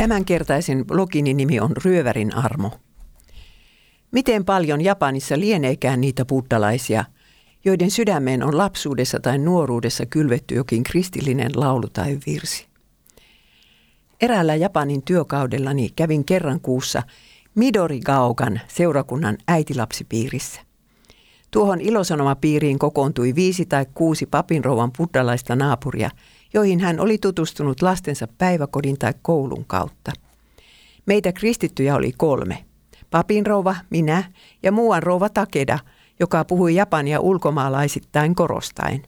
Tämänkertaisen blogini nimi on Ryövärin armo. Miten paljon Japanissa lieneekään niitä buddalaisia, joiden sydämeen on lapsuudessa tai nuoruudessa kylvetty jokin kristillinen laulu tai virsi? Eräällä Japanin työkaudellani kävin kerran kuussa Midori Gaokan seurakunnan äitilapsipiirissä. Tuohon ilosanomapiiriin kokoontui viisi tai kuusi papinrouvan buddalaista naapuria, joihin hän oli tutustunut lastensa päiväkodin tai koulun kautta. Meitä kristittyjä oli kolme. Papinrouva, minä ja muuan rouva Takeda, joka puhui japania ulkomaalaisittain korostaen.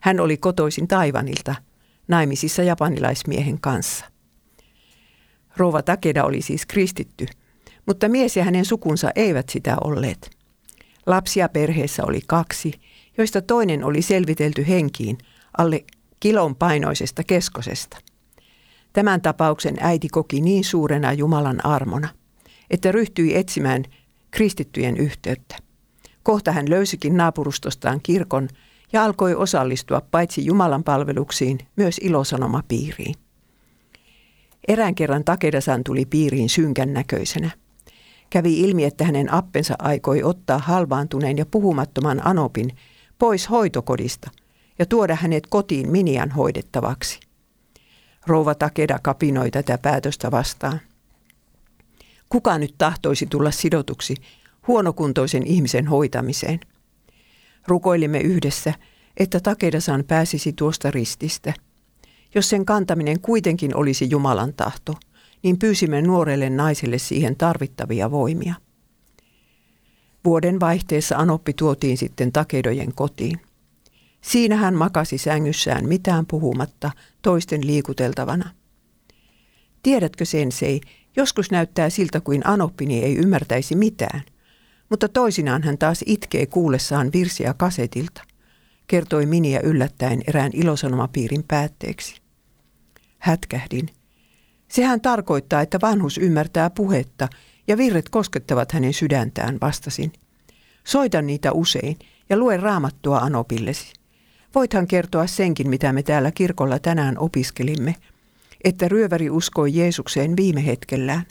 Hän oli kotoisin Taivanilta, naimisissa japanilaismiehen kanssa. Rouva Takeda oli siis kristitty, mutta mies ja hänen sukunsa eivät sitä olleet. Lapsia perheessä oli kaksi, joista toinen oli selvitelty henkiin alle kilon painoisesta keskosesta. Tämän tapauksen äiti koki niin suurena Jumalan armona, että ryhtyi etsimään kristittyjen yhteyttä. Kohta hän löysikin naapurustostaan kirkon ja alkoi osallistua paitsi Jumalan palveluksiin myös ilosanomapiiriin. Erään kerran Takedasan tuli piiriin synkän näköisenä. Kävi ilmi, että hänen appensa aikoi ottaa halvaantuneen ja puhumattoman Anopin pois hoitokodista ja tuoda hänet kotiin Minian hoidettavaksi. Rouva Takeda kapinoi tätä päätöstä vastaan. Kuka nyt tahtoisi tulla sidotuksi huonokuntoisen ihmisen hoitamiseen? Rukoilimme yhdessä, että Takedasan pääsisi tuosta rististä – jos sen kantaminen kuitenkin olisi Jumalan tahto, niin pyysimme nuorelle naiselle siihen tarvittavia voimia. Vuoden vaihteessa Anoppi tuotiin sitten takedojen kotiin. Siinä hän makasi sängyssään mitään puhumatta toisten liikuteltavana. Tiedätkö sen sei, joskus näyttää siltä kuin Anoppini ei ymmärtäisi mitään, mutta toisinaan hän taas itkee kuullessaan virsiä kasetilta, kertoi Miniä yllättäen erään ilosanomapiirin päätteeksi hätkähdin. Sehän tarkoittaa, että vanhus ymmärtää puhetta ja virret koskettavat hänen sydäntään, vastasin. Soitan niitä usein ja lue raamattua Anopillesi. Voithan kertoa senkin, mitä me täällä kirkolla tänään opiskelimme, että ryöväri uskoi Jeesukseen viime hetkellään.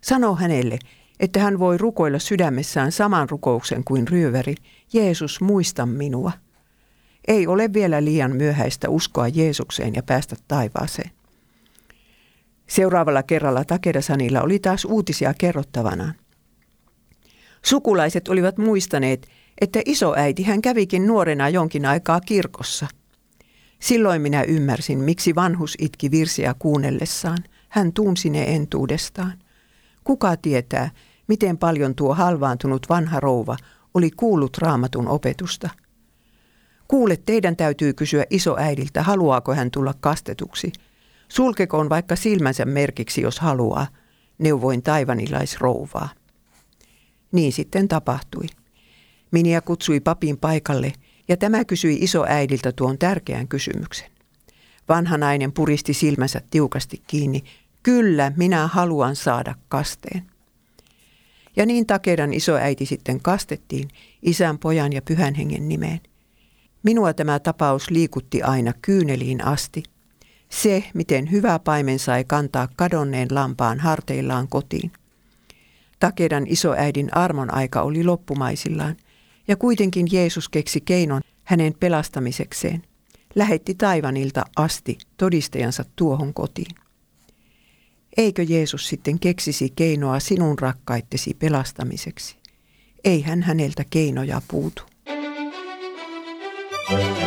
Sano hänelle, että hän voi rukoilla sydämessään saman rukouksen kuin ryöväri, Jeesus muista minua. Ei ole vielä liian myöhäistä uskoa Jeesukseen ja päästä taivaaseen. Seuraavalla kerralla Takedasanilla oli taas uutisia kerrottavanaan. Sukulaiset olivat muistaneet, että isoäiti hän kävikin nuorena jonkin aikaa kirkossa. Silloin minä ymmärsin, miksi vanhus itki virsiä kuunnellessaan. Hän tunsi ne entuudestaan. Kuka tietää, miten paljon tuo halvaantunut vanha rouva oli kuullut raamatun opetusta. Kuule, teidän täytyy kysyä isoäidiltä, haluaako hän tulla kastetuksi – Sulkekoon vaikka silmänsä merkiksi, jos haluaa, neuvoin taivanilaisrouvaa. Niin sitten tapahtui. Minia kutsui papin paikalle ja tämä kysyi isoäidiltä tuon tärkeän kysymyksen. Vanha nainen puristi silmänsä tiukasti kiinni. Kyllä, minä haluan saada kasteen. Ja niin Takedan isoäiti sitten kastettiin isän, pojan ja pyhän hengen nimeen. Minua tämä tapaus liikutti aina kyyneliin asti – se, miten hyvä paimen sai kantaa kadonneen lampaan harteillaan kotiin. Takedan isoäidin armon aika oli loppumaisillaan, ja kuitenkin Jeesus keksi keinon hänen pelastamisekseen. Lähetti taivanilta asti todistajansa tuohon kotiin. Eikö Jeesus sitten keksisi keinoa sinun rakkaittesi pelastamiseksi? Ei hän häneltä keinoja puutu. thank you